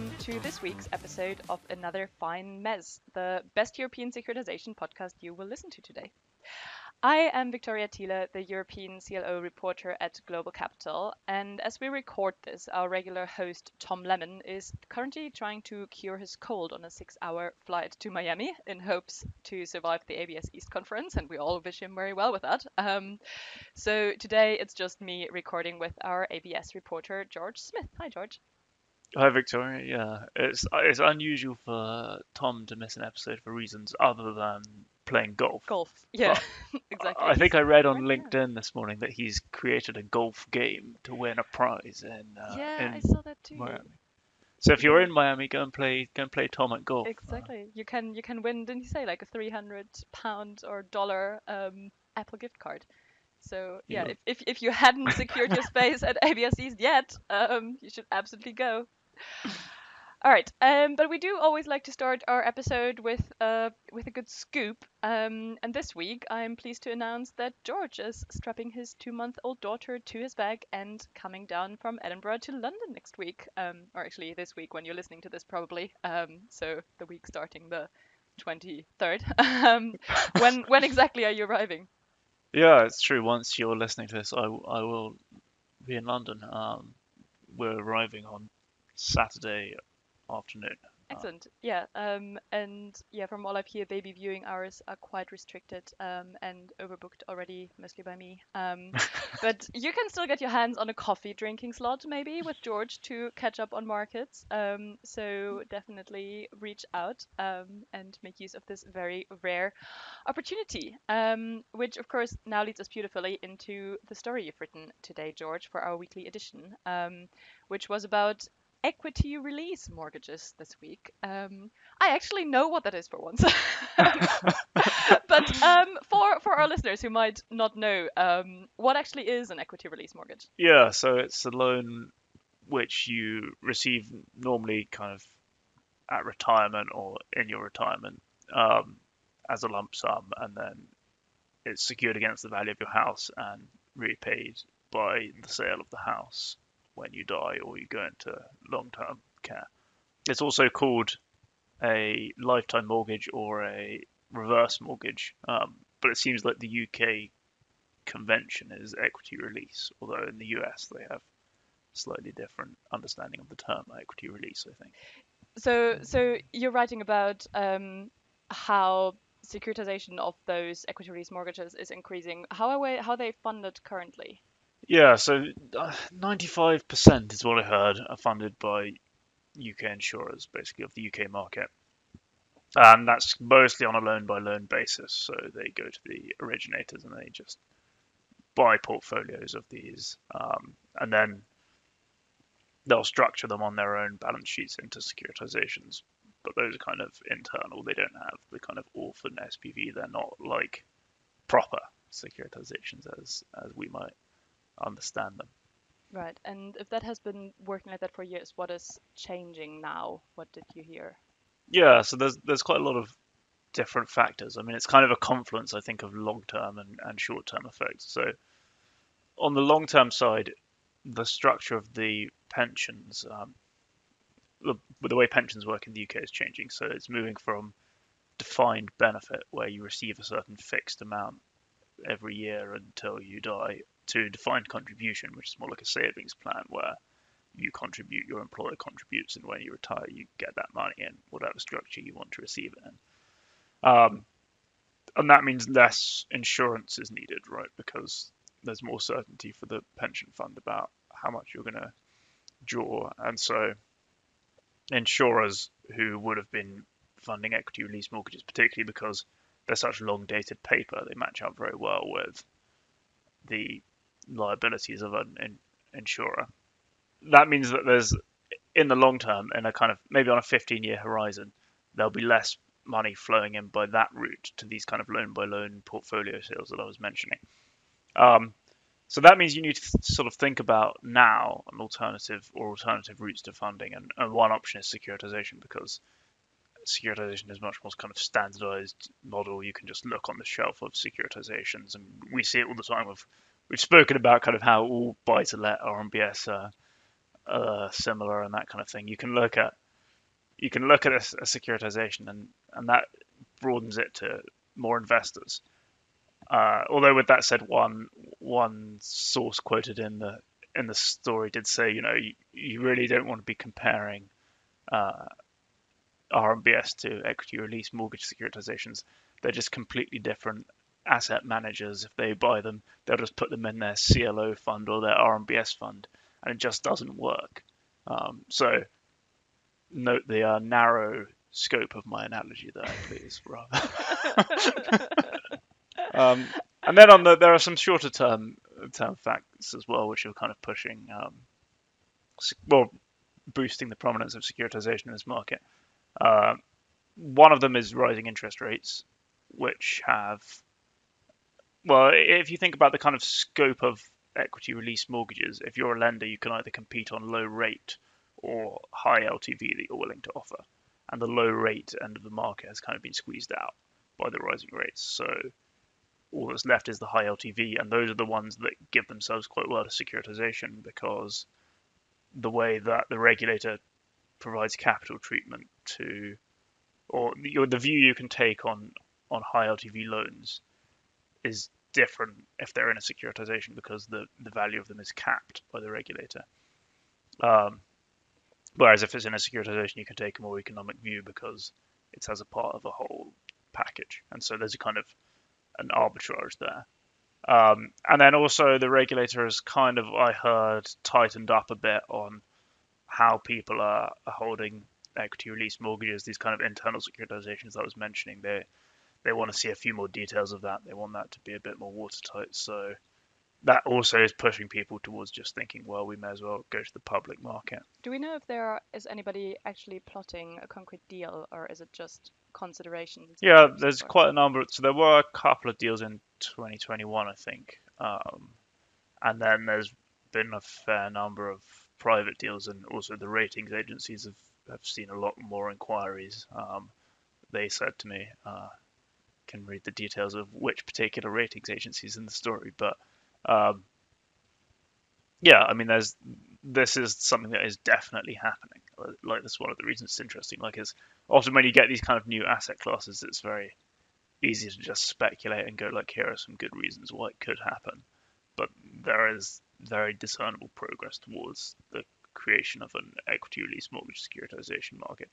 welcome to this week's episode of Another Fine Mez, the best European securitization podcast you will listen to today. I am Victoria Thiele, the European CLO reporter at Global Capital, and as we record this, our regular host Tom Lemmon is currently trying to cure his cold on a six hour flight to Miami in hopes to survive the ABS East conference, and we all wish him very well with that. Um, so today it's just me recording with our ABS reporter George Smith. Hi, George. Hi, Victoria. Yeah, it's it's unusual for Tom to miss an episode for reasons other than playing golf. Golf. Yeah, exactly. I think I read on LinkedIn this morning that he's created a golf game to win a prize in uh, Yeah, in I saw that too. Miami. So if you're in Miami, go and play go and play Tom at golf. Uh, Exactly. You can you can win. Didn't you say like a three hundred pound or dollar um, Apple gift card? So yeah, Yeah. if, if if you hadn't secured your space at ABS East yet, um, you should absolutely go. All right, um, but we do always like to start our episode with uh, with a good scoop. Um, and this week, I'm pleased to announce that George is strapping his two-month-old daughter to his back and coming down from Edinburgh to London next week. Um, or actually, this week when you're listening to this, probably. Um, so the week starting the 23rd. um, when when exactly are you arriving? Yeah, it's true. Once you're listening to this, I, I will be in London. Um, we're arriving on Saturday afternoon. Excellent. Yeah. Um, and yeah, from all I've heard, baby viewing hours are quite restricted um, and overbooked already, mostly by me. Um, but you can still get your hands on a coffee drinking slot, maybe with George to catch up on markets. Um, so definitely reach out um, and make use of this very rare opportunity. Um, which, of course, now leads us beautifully into the story you've written today, George, for our weekly edition, um, which was about equity release mortgages this week. Um, I actually know what that is for once. but um, for for our listeners who might not know, um, what actually is an equity release mortgage? Yeah, so it's a loan which you receive normally kind of at retirement or in your retirement um, as a lump sum, and then it's secured against the value of your house and repaid by the sale of the house when you die or you go into long-term care. It's also called a lifetime mortgage or a reverse mortgage, um, but it seems like the UK convention is equity release, although in the US they have a slightly different understanding of the term equity release, I think. So so you're writing about um, how securitization of those equity release mortgages is increasing. How are we, how are they funded currently? Yeah, so uh, 95% is what I heard are funded by UK insurers, basically, of the UK market. And that's mostly on a loan by loan basis. So they go to the originators and they just buy portfolios of these. Um, and then they'll structure them on their own balance sheets into securitizations. But those are kind of internal. They don't have the kind of orphan SPV. They're not like proper securitizations as as we might understand them. Right. And if that has been working like that for years, what is changing now? What did you hear? Yeah, so there's there's quite a lot of different factors. I mean, it's kind of a confluence, I think, of long term and, and short term effects. So on the long term side, the structure of the pensions, um, the, the way pensions work in the UK is changing. So it's moving from defined benefit, where you receive a certain fixed amount every year until you die, to defined contribution, which is more like a savings plan, where you contribute, your employer contributes, and when you retire, you get that money in whatever structure you want to receive it in. Um, and that means less insurance is needed, right? Because there's more certainty for the pension fund about how much you're going to draw. And so insurers who would have been funding equity release mortgages, particularly because they're such long dated paper, they match up very well with the liabilities of an in- insurer. That means that there's, in the long term, in a kind of maybe on a 15 year horizon, there'll be less money flowing in by that route to these kind of loan by loan portfolio sales that I was mentioning. Um, so that means you need to sort of think about now an alternative or alternative routes to funding, and, and one option is securitization because securitization is much more kind of standardized model. You can just look on the shelf of securitizations, and we see it all the time. We've we've spoken about kind of how all buy to let RMBS are uh, similar and that kind of thing. You can look at you can look at a, a securitization and and that broadens it to more investors. Uh, although with that said, one one source quoted in the in the story did say, you know, you, you really don't want to be comparing uh, RMBS to equity release mortgage securitizations. They're just completely different asset managers. If they buy them, they'll just put them in their CLO fund or their RMBS fund, and it just doesn't work. Um, so note the uh, narrow scope of my analogy there, please, Rob. um, and then on the there are some shorter term term facts as well, which are kind of pushing, um, well, boosting the prominence of securitization in this market. Uh, one of them is rising interest rates, which have, well, if you think about the kind of scope of equity release mortgages, if you're a lender, you can either compete on low rate or high LTV that you're willing to offer. And the low rate end of the market has kind of been squeezed out by the rising rates. So all that's left is the high LTV, and those are the ones that give themselves quite well to securitization because the way that the regulator provides capital treatment to, or the, view you can take on on high LTV loans is different if they're in a securitization because the, the value of them is capped by the regulator. Um, whereas if it's in a securitization, you can take a more economic view because it's as a part of a whole package. And so there's a kind of an arbitrage there. Um, and then also the regulator has kind of, I heard, tightened up a bit on how people are, holding equity release mortgages, these kind of internal securitizations that I was mentioning. They they want to see a few more details of that. They want that to be a bit more watertight. So that also is pushing people towards just thinking, well, we may as well go to the public market. Do we know if there is anybody actually plotting a concrete deal, or is it just considerations? Yeah, there's quite a number. So there were a couple of deals in 2021, I think, um, and then there's been a fair number of private deals, and also the ratings agencies have, have seen a lot more inquiries. Um, they said to me, uh, can read the details of which particular ratings agencies in the story, but um, yeah, I mean, there's this is something that is definitely happening. Like that's one of the reasons it's interesting. Like, is often when you get these kind of new asset classes, it's very easy to just speculate and go like, here are some good reasons why it could happen. But there is very discernible progress towards the creation of an equity release mortgage securitization market.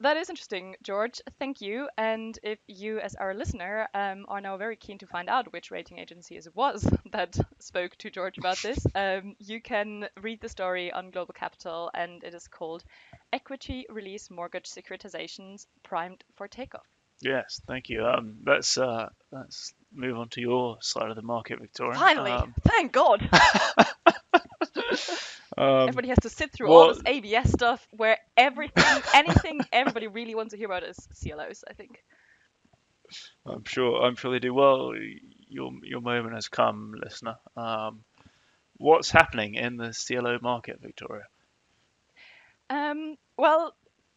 That is interesting, George. Thank you. And if you, as our listener, um, are now very keen to find out which rating agency it was that spoke to George about this, um, you can read the story on Global Capital, and it is called Equity Release Mortgage Securitizations Primed for Takeoff. Yes, thank you. Um, let's uh, let's move on to your side of the market, Victoria. Finally, Um, thank God. um, everybody has to sit through well- all this ABS stuff where everything, anything everybody really wants to hear about is CLOs, I think. I'm sure. I'm sure they do well. Your your moment has come, listener. Um, what's happening in the CLO market, Victoria? Um, well,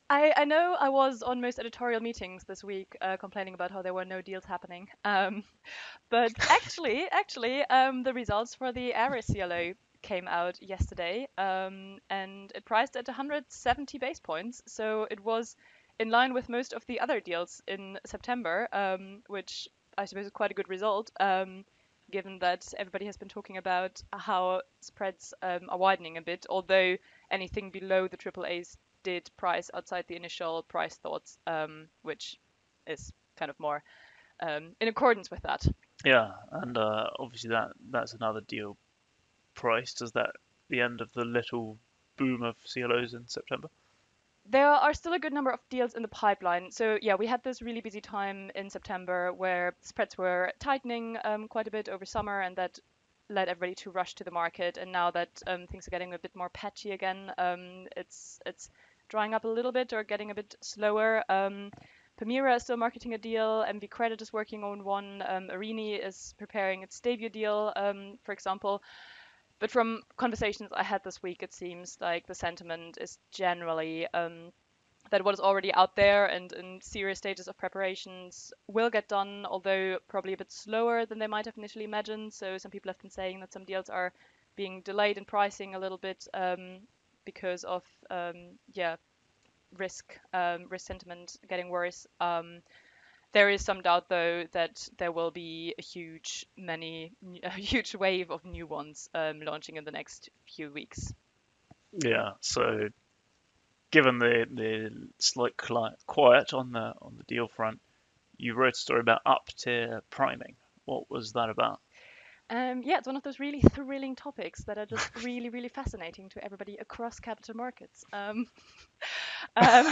I, I know I was on most editorial meetings this week uh, complaining about how there were no deals happening. Um, but actually, actually, um, the results for the Ares CLO came out yesterday, um, and it priced at 170 base points. So it was in line with most of the other deals in September, um, which I suppose is quite a good result. Um, given that everybody has been talking about how spreads um, are widening a bit, although anything below the AAAs did price outside the initial price thoughts, um, which is kind of more um, in accordance with that. Yeah, and uh, obviously that that's another deal priced as that the end of the little boom of CLOs in September. There are still a good number of deals in the pipeline. So yeah, we had this really busy time in September where spreads were tightening um, quite a bit over summer, and that led everybody to rush to the market. And now that um, things are getting a bit more patchy again, um, it's it's drying up a little bit or getting a bit slower. Um, Permira is still marketing a deal. MV Credit is working on one. Um, Arini is preparing its debut deal, um, for example. But from conversations I had this week, it seems like the sentiment is generally um, that what is already out there and in serious stages of preparations will get done, although probably a bit slower than they might have initially imagined. So some people have been saying that some deals are being delayed in pricing a little bit um, because of um, yeah risk um, risk sentiment getting worse. Um, there is some doubt though that there will be a huge many a huge wave of new ones um, launching in the next few weeks. Yeah. So, given the the slight quiet on the on the deal front, you wrote a story about up tier priming. What was that about? Um, yeah, it's one of those really thrilling topics that are just really, really fascinating to everybody across capital markets. Um, um,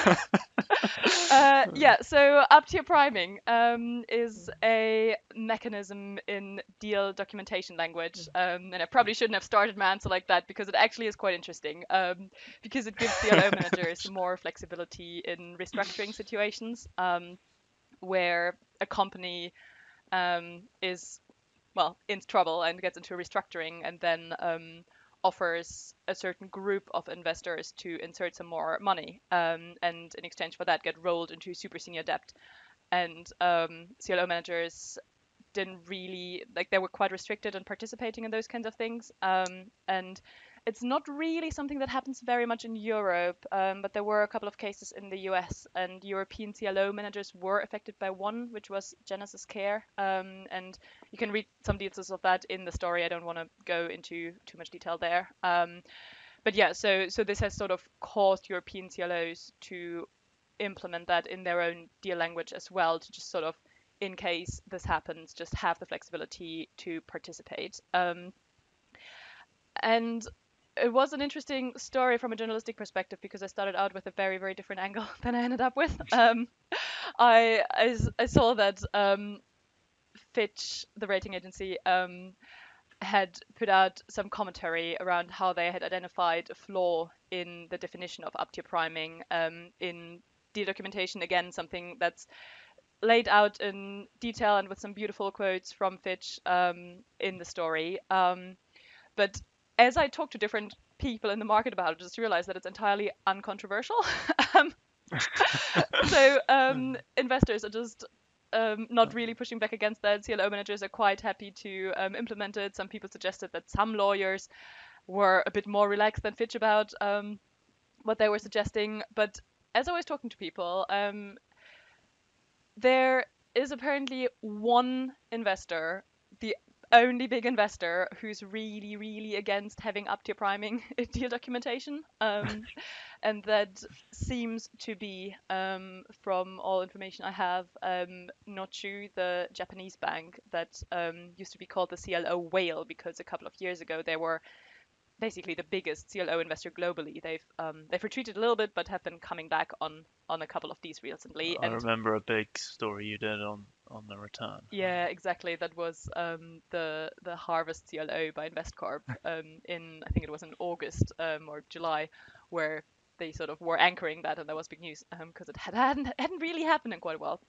uh, yeah, so up tier priming um, is a mechanism in deal documentation language, um, and I probably shouldn't have started my answer like that because it actually is quite interesting um, because it gives CLO managers more flexibility in restructuring situations where a company is well in trouble and gets into restructuring and then um, offers a certain group of investors to insert some more money um, and in exchange for that get rolled into super senior debt. And um, CLO managers didn't really like they were quite restricted in participating in those kinds of things um, and it's not really something that happens very much in Europe, um, but there were a couple of cases in the US, and European CLO managers were affected by one, which was Genesis Care. Um, and you can read some details of that in the story. I don't want to go into too much detail there. Um, but yeah, so so this has sort of caused European CLOs to implement that in their own deal language as well, to just sort of, in case this happens, just have the flexibility to participate. Um, and it was an interesting story from a journalistic perspective because I started out with a very very different angle than I ended up with. Um, I, I, I saw that um, Fitch, the rating agency, um, had put out some commentary around how they had identified a flaw in the definition of up tier priming um, in deal documentation. Again, something that's laid out in detail and with some beautiful quotes from Fitch um, in the story. Um, but as I talk to different people in the market about it, I just realized that it's entirely uncontroversial. um, so um, investors are just um, not really pushing back against that. CLO managers are quite happy to um, implement it. Some people suggested that some lawyers were a bit more relaxed than Fitch about um, what they were suggesting. But as I was talking to people, um, there is apparently one investor, the only big investor who's really, really against having up tier priming deal documentation. Um, and that seems to be, um, from all information I have, um, Nochu, the Japanese bank that um, used to be called the CLO whale because a couple of years ago they were basically the biggest CLO investor globally. They've um, they've retreated a little bit, but have been coming back on on a couple of these recently. I and remember a big story you did on on the return. Yeah, exactly. That was um, the the Harvest CLO by InvestCorp um, in I think it was in August um, or July, where they sort of were anchoring that, and that was big news because um, it had, hadn't hadn't really happened in quite a while.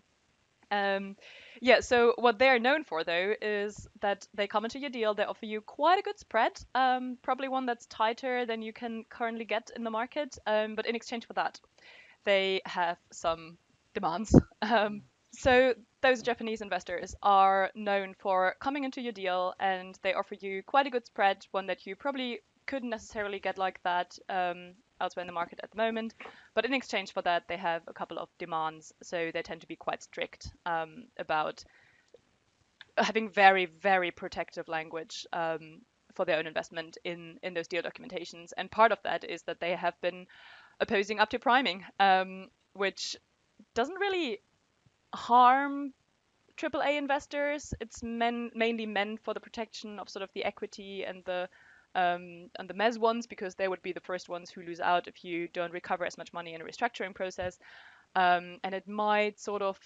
Um, yeah, so what they're known for though is that they come into your deal, they offer you quite a good spread, um, probably one that's tighter than you can currently get in the market. But in exchange for that, they have some demands. Um, so those Japanese investors are known for coming into your deal and they offer you quite a good spread, one that you probably couldn't necessarily get like that um, elsewhere in the market at the moment. But in exchange for that, they have a couple of demands. So they tend to be quite strict um, about having very, very protective language um, for their own investment in, in those deal documentations. And part of that is that they have been opposing up tier priming, um, which doesn't really harm AAA investors. It's men, mainly meant for the protection of sort of the equity and the um, and the mez ones because they would be the first ones who lose out if you don't recover as much money in a restructuring process. Um, and it might sort of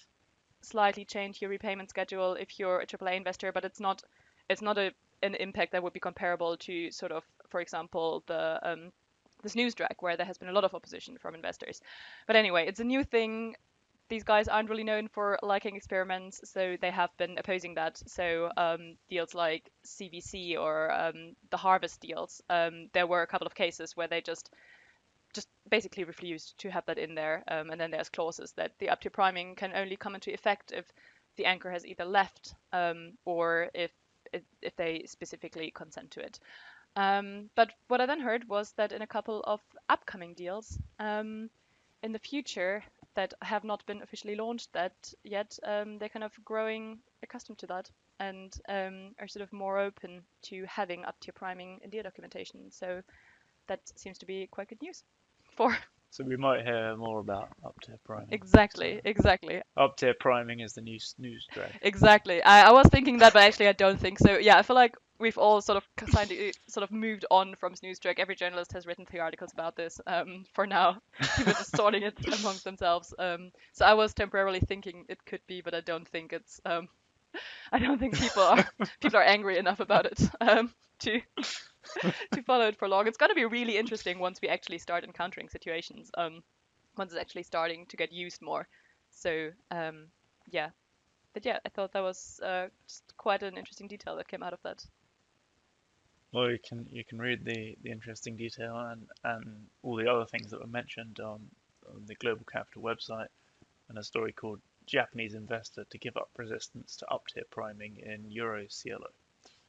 slightly change your repayment schedule if you're a AAA investor, but it's not it's not a an impact that would be comparable to sort of, for example, the um, the drag where there has been a lot of opposition from investors. But anyway, it's a new thing these guys aren't really known for liking experiments, so they have been opposing that. So um, deals like CVC or um, the Harvest deals, um, there were a couple of cases where they just just basically refused to have that in there. Um, and then there's clauses that the up tier priming can only come into effect if the anchor has either left um, or if, if, they specifically consent to it. Um, but what I then heard was that in a couple of upcoming deals, in the future that have not been officially launched that yet, um, they're kind of growing accustomed to that and um, are sort of more open to having up tier priming in their documentation. So that seems to be quite good news for So we might hear more about up tier priming. exactly, exactly, Up tier priming is the new snooze drag. exactly. I, I was thinking that, but actually I don't think so. Yeah, I feel like we've all sort of kind of sort of moved on from snooze drag. Every journalist has written three articles about this. Um, for now, people are just sorting it amongst themselves. Um, so I was temporarily thinking it could be, but I don't think it's. Um, I don't think people are people are angry enough about it um, to to follow it for long. It's going to be really interesting once we actually start encountering situations. Um, once it's actually starting to get used more. So um, yeah, but yeah, I thought that was uh, just quite an interesting detail that came out of that. Well, you can you can read the, the interesting detail and, and all the other things that were mentioned on, on the Global Capital website, and a story called Japanese investor to give up resistance to up tier priming in Euro CLO.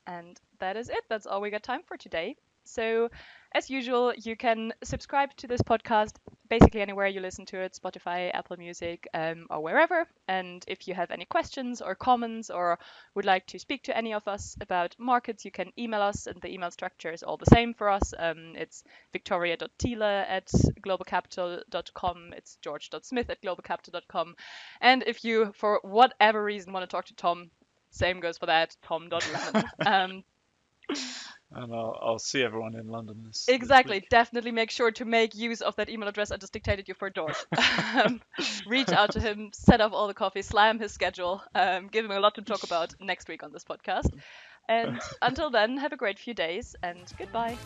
And that is it. That's all we got time for today. So, as usual, you can subscribe to this podcast basically anywhere you listen to it Spotify, Apple Music, um, or wherever. And if you have any questions or comments or would like to speak to any of us about markets, you can email us, and the email structure is all the same for us. Um, it's victoria.thiele at globalcapital.com, it's george.smith at globalcapital.com. And if you, for whatever reason, want to talk to Tom, same goes for that, tom.lemmon. um, and I'll, I'll, see everyone in London. This, exactly. This Definitely make sure to make use of that email address I just dictated you for Doris. um, reach out to him, set up all the coffee, slam his schedule, um, give him a lot to talk about next week on this podcast. And until then, have a great few days and goodbye.